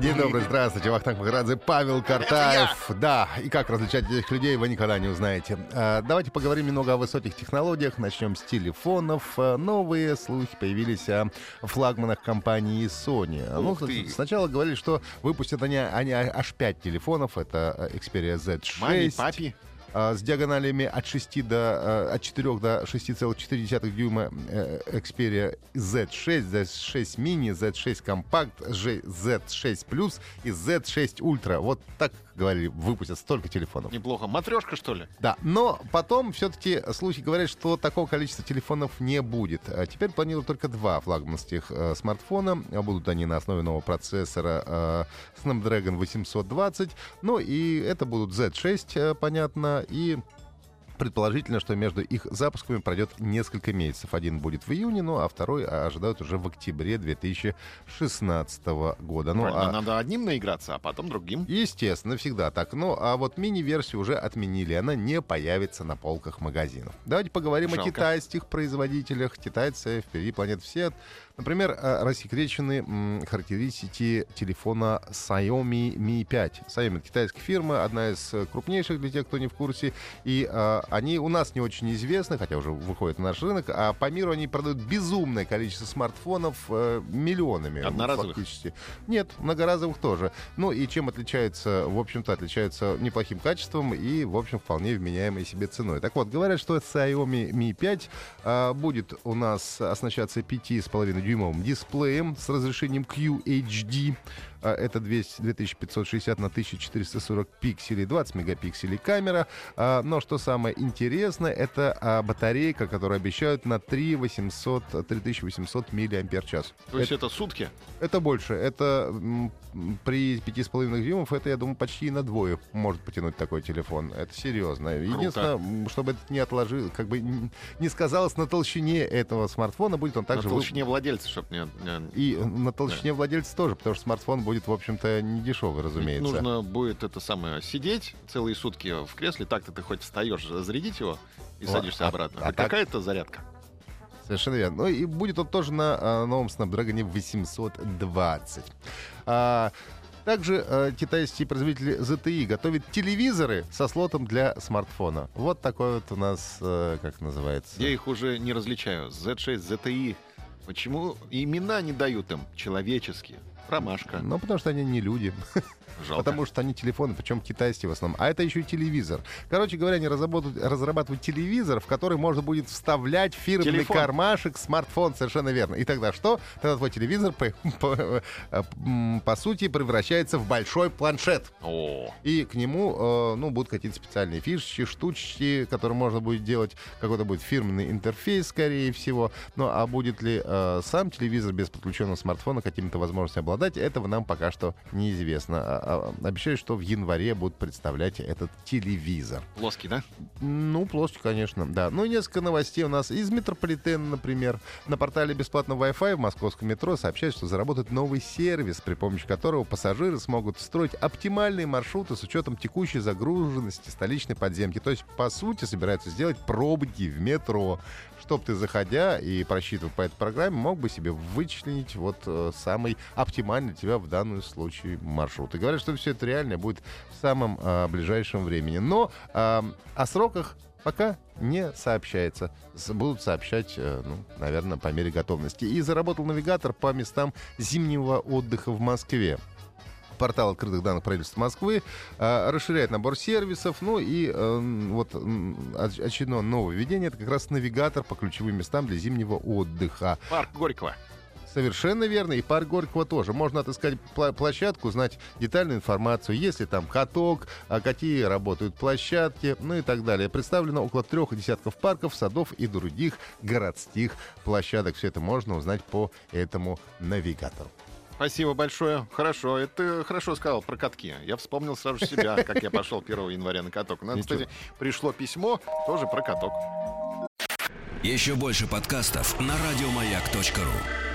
День добрый, здравствуйте, Вахтанг Махарадзе, Павел Картаев. Да, и как различать этих людей, вы никогда не узнаете. А, давайте поговорим немного о высоких технологиях. Начнем с телефонов. А, новые слухи появились о флагманах компании Sony. Ну, сначала говорили, что выпустят они, они аж 5 телефонов. Это Xperia Z6. Маме, папе. А, с диагоналями от 6 до, а, от 4 до 6,4 дюйма э, Xperia Z6, Z6 Mini, Z6 Compact, Z6 Plus и Z6 Ultra. Вот так говорили, выпустят столько телефонов. Неплохо. Матрешка, что ли? Да, но потом все-таки слухи говорят, что такого количества телефонов не будет. А теперь планируют только два флагманских э, смартфона. Будут они на основе нового процессора э, Snapdragon 820. Ну и это будут Z6, э, понятно, и Предположительно, что между их запусками пройдет несколько месяцев. Один будет в июне, ну а второй ожидают уже в октябре 2016 года. Ну, а... Надо одним наиграться, а потом другим. Естественно, всегда так. Ну а вот мини-версию уже отменили. Она не появится на полках магазинов. Давайте поговорим Жалко. о китайских производителях. Китайцы впереди планет все. Например, э, рассекречены характеристики телефона Xiaomi Mi 5. Xiaomi — китайская фирма, одна из э, крупнейших для тех, кто не в курсе. И а, они у нас не очень известны, хотя уже выходят на наш рынок, а по миру они продают безумное количество смартфонов а, миллионами. Одноразовых? Фактически. Нет, многоразовых тоже. Ну и чем отличается, в общем-то, отличаются неплохим качеством и, в общем, вполне вменяемой себе ценой. Так вот, говорят, что Xiaomi Mi 5 а, будет у нас оснащаться 5,5 дюймовым дисплеем с разрешением QHD. А, это 200, 2560 на 1440 пикселей, 20 мегапикселей камера. А, но что самое интересное, это а, батарейка, которую обещают на 3 800, 3800 миллиампер-час. То есть это, это сутки? Это больше. Это при 5,5 дюймов, это, я думаю, почти на двое может потянуть такой телефон. Это серьезно. Единственное, чтобы это не отложил, как бы не сказалось на толщине этого смартфона, будет он также... На толщине владельца, чтобы не... И на толщине да. владельца тоже, потому что смартфон будет, в общем-то, не дешевый, разумеется. Нужно будет это самое сидеть целые сутки в кресле, так-то ты хоть встаешь, зарядить его и вот, садишься а, обратно. А какая-то так... зарядка. Совершенно верно. Ну и будет он тоже на а, новом Snapdragon 820. А, также э, китайские производители ZTE готовят телевизоры со слотом для смартфона. Вот такой вот у нас, э, как называется. Я их уже не различаю. Z6, ZTE. Почему имена не дают им человеческие? Ромашка. Ну, потому что они не люди. Жалко. Потому что они телефоны, причем китайские в основном. А это еще и телевизор. Короче говоря, они разработают, разрабатывают телевизор, в который можно будет вставлять фирменный Телефон. кармашек, смартфон, совершенно верно. И тогда что? Тогда твой телевизор, по, по, э, по сути, превращается в большой планшет. О. И к нему, э, ну, будут какие-то специальные фишечки, штучки, которые можно будет делать. Какой-то будет фирменный интерфейс, скорее всего. Ну, а будет ли э, сам телевизор без подключенного смартфона какими-то возможностями обладать, этого нам пока что неизвестно. А, а, обещают, что в январе будут представлять этот телевизор. Плоский, да? Ну, плоский, конечно, да. Ну и несколько новостей у нас из метрополитена, например. На портале бесплатного Wi-Fi в московском метро сообщают, что заработает новый сервис, при помощи которого пассажиры смогут строить оптимальные маршруты с учетом текущей загруженности столичной подземки. То есть, по сути, собираются сделать пробки в метро чтоб ты, заходя и просчитывая по этой программе, мог бы себе вычленить вот э, самый оптимальный для тебя в данном случае маршрут. И говорят, что все это реально будет в самом э, ближайшем времени. Но э, о сроках пока не сообщается. Будут сообщать, э, ну, наверное, по мере готовности. И заработал навигатор по местам зимнего отдыха в Москве портал открытых данных правительства Москвы, э, расширяет набор сервисов, ну и э, вот очередное новое введение, это как раз навигатор по ключевым местам для зимнего отдыха. Парк Горького. Совершенно верно. И парк Горького тоже. Можно отыскать площадку, узнать детальную информацию, есть ли там каток, а какие работают площадки, ну и так далее. Представлено около трех десятков парков, садов и других городских площадок. Все это можно узнать по этому навигатору. Спасибо большое. Хорошо, это хорошо сказал про катки. Я вспомнил сразу же себя, как я пошел 1 января на каток. Надо, кстати, пришло письмо тоже про каток. Еще больше подкастов на радиомаяк.ру